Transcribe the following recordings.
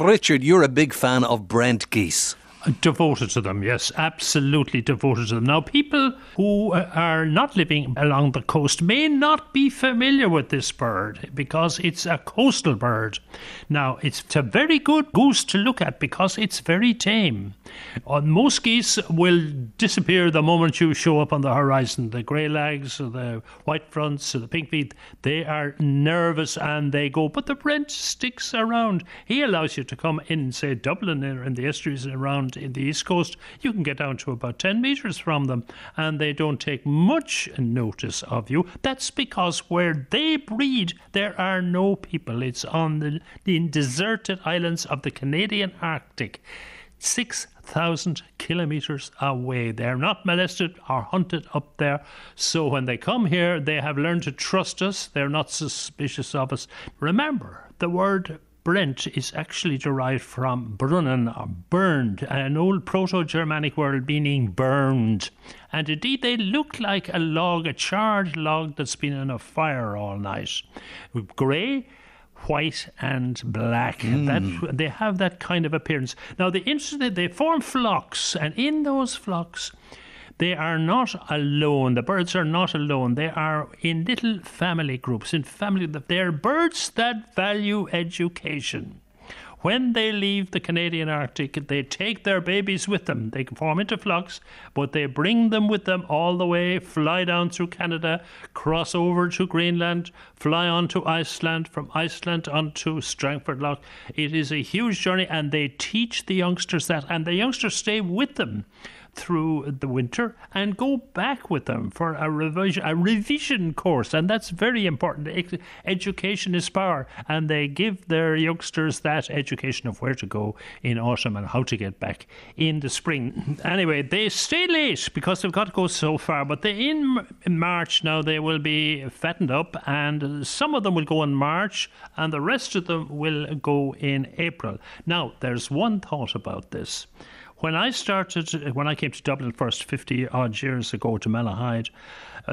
Richard, you're a big fan of Brent geese. Devoted to them, yes, absolutely devoted to them. Now, people who are not living along the coast may not be familiar with this bird because it's a coastal bird. Now, it's a very good goose to look at because it's very tame. Uh, most geese will disappear the moment you show up on the horizon. The grey legs, or the white fronts, or the pink feet, they are nervous and they go. But the Brent sticks around. He allows you to come in, say, Dublin or in the estuaries around in the east coast. You can get down to about 10 metres from them and they don't take much notice of you. That's because where they breed, there are no people. It's on the, the deserted islands of the Canadian Arctic. 6,000 kilometres away. They're not molested or hunted up there. So when they come here, they have learned to trust us. They're not suspicious of us. Remember, the word Brent is actually derived from brunnen or burned, an old Proto Germanic word meaning burned. And indeed, they look like a log, a charred log that's been in a fire all night. With grey, white and black. Mm. That they have that kind of appearance. Now the interesting they form flocks, and in those flocks, they are not alone. The birds are not alone. They are in little family groups. In family, they are birds that value education. When they leave the Canadian Arctic, they take their babies with them. They form into flocks, but they bring them with them all the way, fly down through Canada, cross over to Greenland, fly on to Iceland, from Iceland onto Strangford Lough. It is a huge journey, and they teach the youngsters that, and the youngsters stay with them through the winter and go back with them for a revision, a revision course. And that's very important. Education is power. And they give their youngsters that education of where to go in autumn and how to get back in the spring. Anyway, they stay late because they've got to go so far. But they, in March now, they will be fattened up. And some of them will go in March and the rest of them will go in April. Now, there's one thought about this. When I started, when I came to Dublin first, 50 odd years ago to Malahide,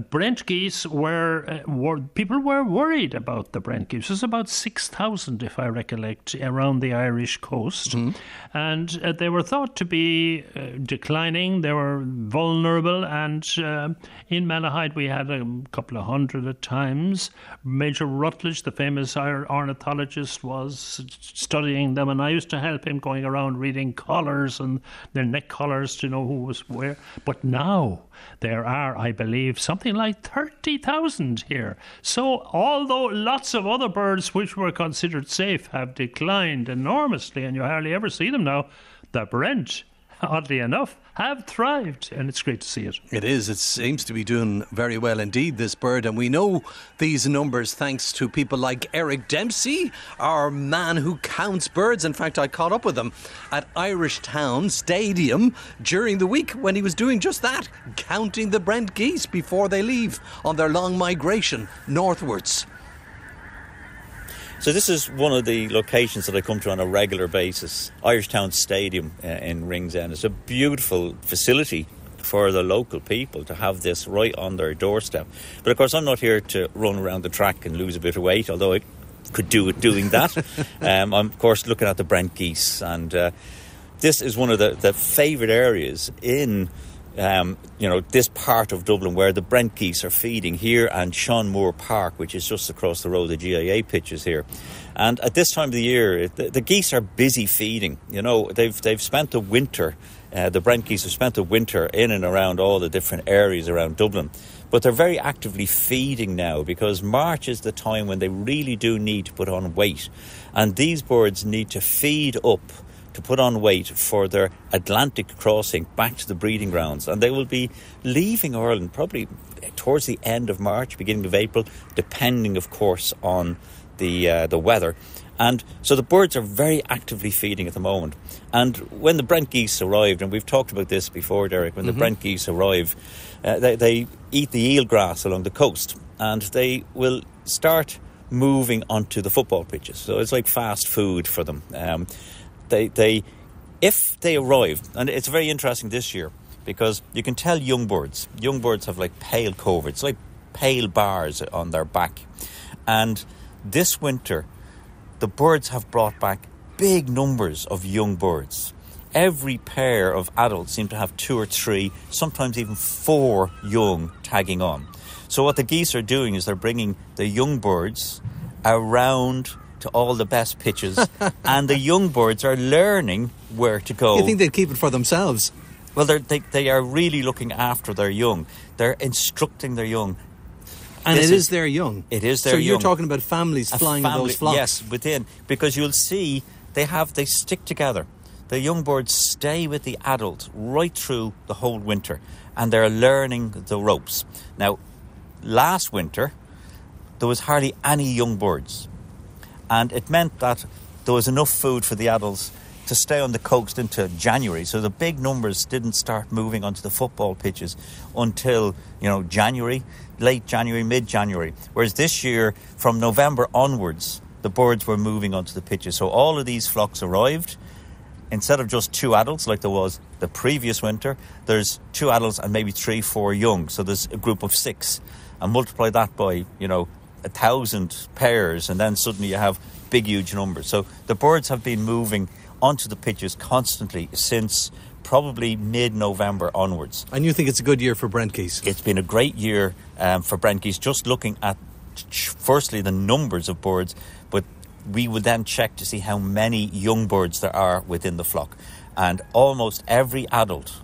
Brent geese were, uh, were, people were worried about the Brent geese. There's about 6,000, if I recollect, around the Irish coast. Mm-hmm. And uh, they were thought to be uh, declining, they were vulnerable. And uh, in Malahide, we had a couple of hundred at times. Major Rutledge, the famous ornithologist, was studying them. And I used to help him going around reading collars and their neck collars to know who was where. But now there are, I believe, something like 30,000 here. So, although lots of other birds which were considered safe have declined enormously, and you hardly ever see them now, the Brent oddly enough, have thrived, and it's great to see it. It is. It seems to be doing very well indeed, this bird, and we know these numbers thanks to people like Eric Dempsey, our man who counts birds. In fact, I caught up with him at Irishtown Stadium during the week when he was doing just that, counting the Brent geese before they leave on their long migration northwards. So this is one of the locations that I come to on a regular basis. Irishtown Stadium uh, in Ringsend. It's a beautiful facility for the local people to have this right on their doorstep. But of course, I'm not here to run around the track and lose a bit of weight, although I could do it doing that. um, I'm of course looking at the Brent geese, and uh, this is one of the, the favourite areas in um, you know, this part of Dublin where the Brent geese are feeding here and Sean Moore Park, which is just across the road, the GAA pitches here. And at this time of the year, the, the geese are busy feeding. You know, they've, they've spent the winter, uh, the Brent geese have spent the winter in and around all the different areas around Dublin. But they're very actively feeding now because March is the time when they really do need to put on weight. And these birds need to feed up to put on weight for their Atlantic crossing back to the breeding grounds. And they will be leaving Ireland probably towards the end of March, beginning of April, depending, of course, on the, uh, the weather. And so the birds are very actively feeding at the moment. And when the Brent geese arrived, and we've talked about this before, Derek, when mm-hmm. the Brent geese arrive, uh, they, they eat the eel grass along the coast and they will start moving onto the football pitches. So it's like fast food for them. Um, they, they, if they arrive, and it's very interesting this year because you can tell young birds, young birds have like pale coverts, like pale bars on their back. And this winter, the birds have brought back big numbers of young birds. Every pair of adults seem to have two or three, sometimes even four young tagging on. So what the geese are doing is they're bringing the young birds around to all the best pitches, and the young birds are learning where to go. You think they'd keep it for themselves? Well, they're, they they are really looking after their young. They're instructing their young. And This it is- is their young. It is their So you're talking about families A flying family- those flocks. Yes, within because you'll see they have they stick together. The young birds stay with the adult right through the whole winter, and they're learning the ropes. Now, last winter there was hardly any young birds, and it meant that there was enough food for the adults to stay on the coast into January. So the big numbers didn't start moving onto the football pitches until you know January, late January, mid January. Whereas this year, from November onwards, the birds were moving onto the pitches. So all of these flocks arrived. Instead of just two adults like there was the previous winter, there's two adults and maybe three, four young. So there's a group of six. And multiply that by, you know, a thousand pairs, and then suddenly you have big, huge numbers. So the birds have been moving onto the pitches constantly since probably mid November onwards. And you think it's a good year for Brent geese? It's been a great year um, for Brent geese, just looking at firstly the numbers of birds, but we would then check to see how many young birds there are within the flock. And almost every adult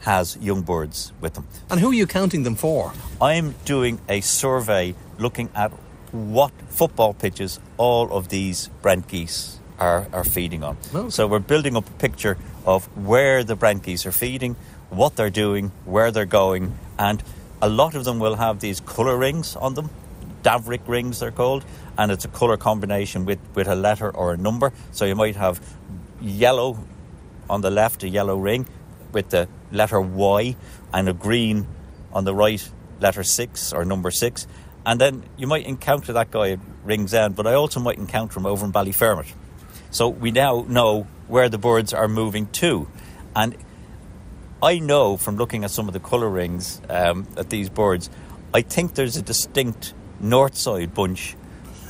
has young birds with them. And who are you counting them for? I'm doing a survey looking at what football pitches all of these Brent geese are, are feeding on. Okay. So we're building up a picture of where the Brent geese are feeding, what they're doing, where they're going, and a lot of them will have these colour rings on them. Darvic rings they're called, and it's a colour combination with, with a letter or a number. So you might have yellow on the left, a yellow ring with the letter Y, and a green on the right, letter six or number six. And then you might encounter that guy at Ringsend, but I also might encounter him over in Ballyfermot. So we now know where the birds are moving to. And I know from looking at some of the colour rings um, at these birds, I think there's a distinct north side bunch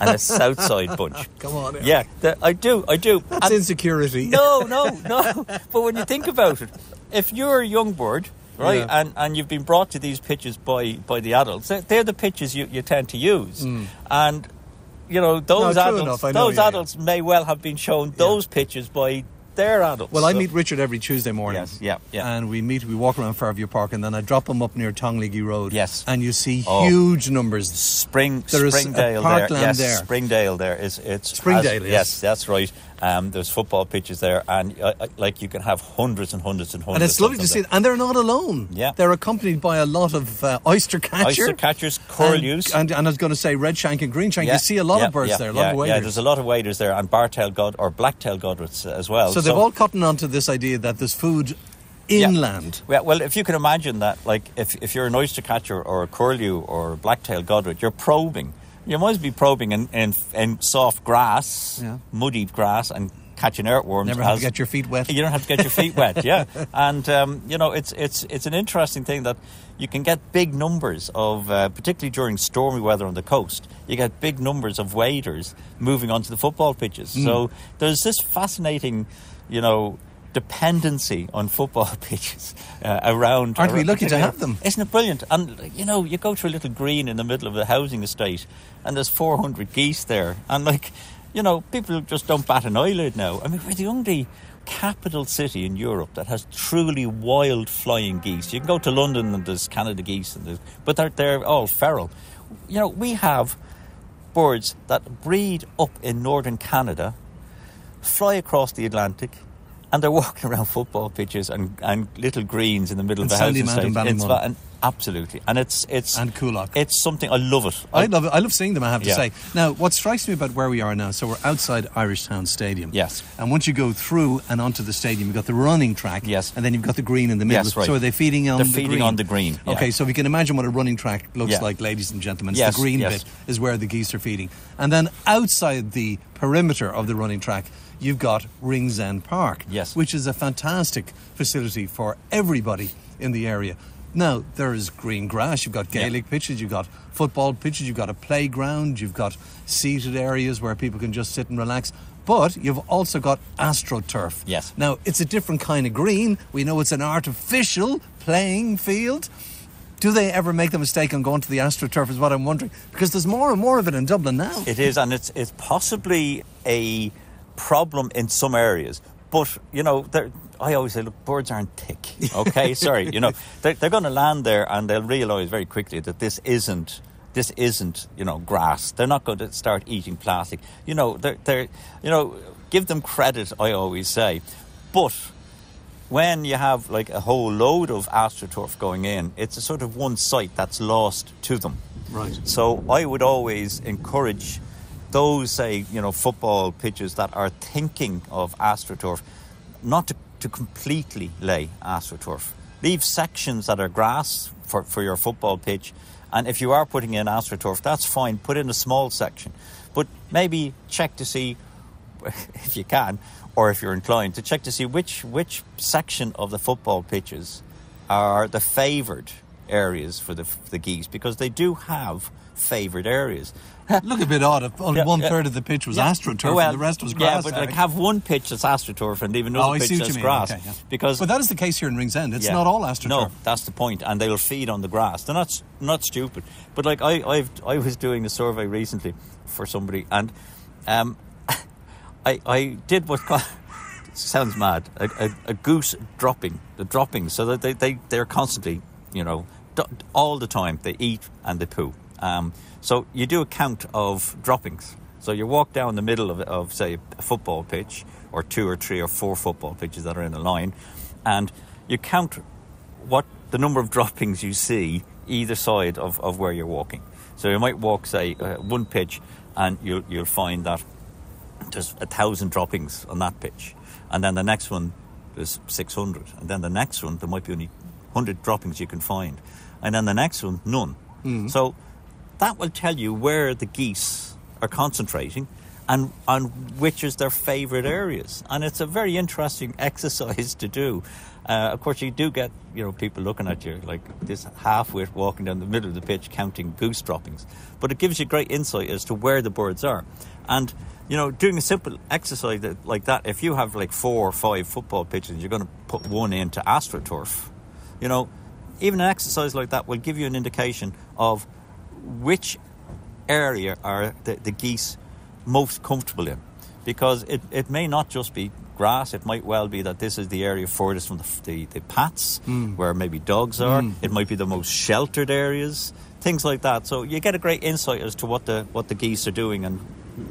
and a south side bunch. Come on, Eric. Yeah, the- I do, I do. That's And- insecurity. no, no, no. But when you think about it, if you're a young bird, right, Yeah. and, and you've been brought to these pitches by, by the adults, they're, they're the pitches you, you tend to use. Mm. And, you know, those true adults, enough, know, those yeah, yeah. adults may well have been shown those pitches by their adults. Well, I So- meet Richard every Tuesday morning. Yes, yeah, yeah. And we meet, we walk around Fairview Park, and then I drop him up near Tonlegee Road. Yes. And you see Oh. huge numbers. Spring, There is a Springdale parkland there. Yes, there. Springdale there is it's Springdale, has- yes. that's right. Um, there's football pitches there, and uh, uh, like you can have hundreds and hundreds and hundreds. And it's lovely to see. them And they're not alone. Yeah. They're accompanied by a lot of uh, oyster catcher. Oyster catchers, curlews. And, and, and I was going to say red shank and green shank. Yeah, You see a lot yeah, of birds yeah, there, a yeah, lot of waders. Yeah, there's a lot of waders there, and bar-tailed god or blacktail godwits as well. so they've all cottoned onto this idea that there's food inland. Yeah, well, if you can imagine that, like if, if you're an oyster catcher or a curlew or a black-tailed godwit, you're probing. You must be probing in, in, in soft grass, Yeah. muddy grass, and catching earthworms. Never have as- to get your feet wet. You don't have to get your feet wet, yeah. And um, you know, it's it's it's an interesting thing that you can get big numbers of, uh, particularly during stormy weather on the coast. You get big numbers of waders moving onto the football pitches. Hmm. So there's this fascinating, you know. Dependency on football pitches uh, around. Aren't we lucky to have them? Isn't it brilliant? And you know, you go to a little green in the middle of a housing estate, and there's 400 geese there, and like, you know, people just don't bat an eyelid now. I mean, we're the only capital city in Europe that has truly wild flying geese. You can go to London and there's Canada geese, and there's, but they're they're all feral. You know, we have birds that breed up in northern Canada, fly across the Atlantic. And they're walking around football pitches and, and little greens in the middle And of the Mount and and absolutely, and it's it's And Coolock. It's something I love it. I love it. I love seeing them, I have to say. Now, what strikes me about where we are now, so we're outside Irishtown Stadium. Yes. And once you go through and onto the stadium, you've got the running track. Yes. And then you've got the green in the middle. Yes, right. So are they feeding on They're the feeding green? on the green, yeah. Okay, so we can imagine what a running track looks Yeah. like, ladies and gentlemen. Yes, the green yes. bit is where the geese are feeding. And then outside the perimeter of the running track, you've got Ringsend Park. Yes. Which is a fantastic facility for everybody in the area. Now, there is green grass, you've got Yeah. Gaelic pitches, you've got football pitches, you've got a playground, you've got seated areas where people can just sit and relax. But you've also got AstroTurf. Yes. Now, it's a different kind of green. We know it's an artificial playing field. Do they ever make the mistake on going to the AstroTurf, is what I'm wondering? Because there's more and more of it in Dublin now. It is, and it's it's possibly a problem in some areas. But you know, I always say, look, birds aren't thick. Okay, sorry, you know, they're, they're going to land there, and they'll realise very quickly that this isn't this isn't you know grass. They're not going to start eating plastic. You know, they're they're you know, give them credit. I always say, but when you have like a whole load of astroturf going in, it's a sort of one site that's lost to them. Right. So I would always encourage those, say, you know, football pitches that are thinking of astroturf, not to, to completely lay astroturf. Leave sections that are grass for, for your football pitch, and if you are putting in astroturf, that's fine. Put in a small section, but maybe check to see if you can, or if you're inclined to check to see which which section of the football pitches are the favoured areas for the the geese because they do have favoured areas. Look a bit odd if only Yeah, one yeah. third of the pitch was Yeah. AstroTurf Well, and the rest was Yeah, grass. but like have one pitch that's astroturf and leave another oh, pitch that's grass Okay, yeah. because but that is the case here in Ringsend. It's yeah. not all AstroTurf. No, that's the point. point, and they'll feed on the grass. They're not not stupid. But like I, I've I was doing a survey recently for somebody, and um, I I did what sounds mad a, a, a goose dropping the droppings, so that they they they're constantly you know all the time they eat and they poo. Um, so you do a count of droppings. So you walk down the middle of, of say a football pitch or two or three or four football pitches that are in a line, and you count what the number of droppings you see either side of, of where you're walking. So you might walk, say, uh, one pitch, and you'll you'll find that there's a thousand droppings on that pitch, and then the next one there's six hundred, and then the next one there might be only hundred droppings you can find, and then the next one none. So that will tell you where the geese are concentrating and on which is their favourite areas. And it's a very interesting exercise to do. Uh, of course, you do get you know people looking at you like this half-wit walking down the middle of the pitch counting goose droppings, but it gives you great insight as to where the birds are. And you know, doing a simple exercise that, like that, if you have like four or five football pitches, you're going to put one into astroturf. You know, even an exercise like that will give you an indication of which area are the, the geese most comfortable in. Because it, it may not just be grass, it might well be that this is the area furthest from the, the, the pats, mm. where maybe dogs are. Mm. It might be the most sheltered areas, things like that. So you get a great insight as to what the, what the geese are doing and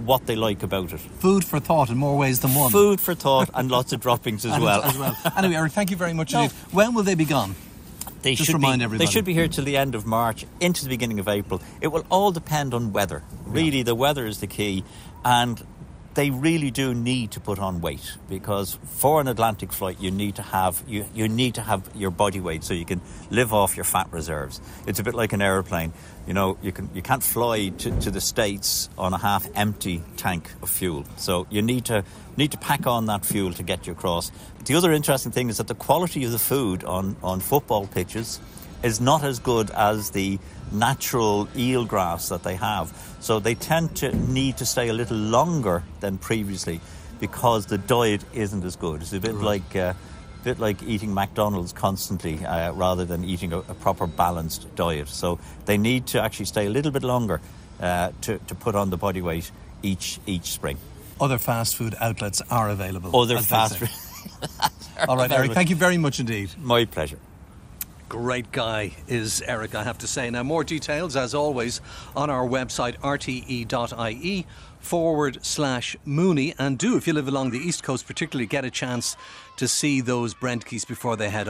what they like about it. Food for thought in more ways than one. Food for thought and lots of droppings as And well. As well. Anyway, Eric, thank you very much No. When will they be gone? They Just should remind be, everybody. They should be here till the end of March, into the beginning of April. It will all depend on weather. Really, the weather is the key, and they really do need to put on weight because for an Atlantic flight, you need to have you, you need to have your body weight so you can live off your fat reserves. It's a bit like an aeroplane. You know, you can you can't fly to, to the states on a half empty tank of fuel. So you need to need to pack on that fuel to get you across. The other interesting thing is that the quality of the food on, on football pitches is not as good as the natural eelgrass that they have. So they tend to need to stay a little longer than previously because the diet isn't as good. It's a bit like uh, a bit like eating McDonald's constantly uh, rather than eating a, a proper balanced diet. So they need to actually stay a little bit longer uh, to, to put on the body weight each each spring. Other fast food outlets are available. Other fast food. All right, Eric, thank you very much indeed. My pleasure. Great guy is Eric, I have to say. Now, more details, as always, on our website, rte.ie forward slash Mooney. And do, if you live along the East Coast, particularly get a chance to see those Brent geese before they head off.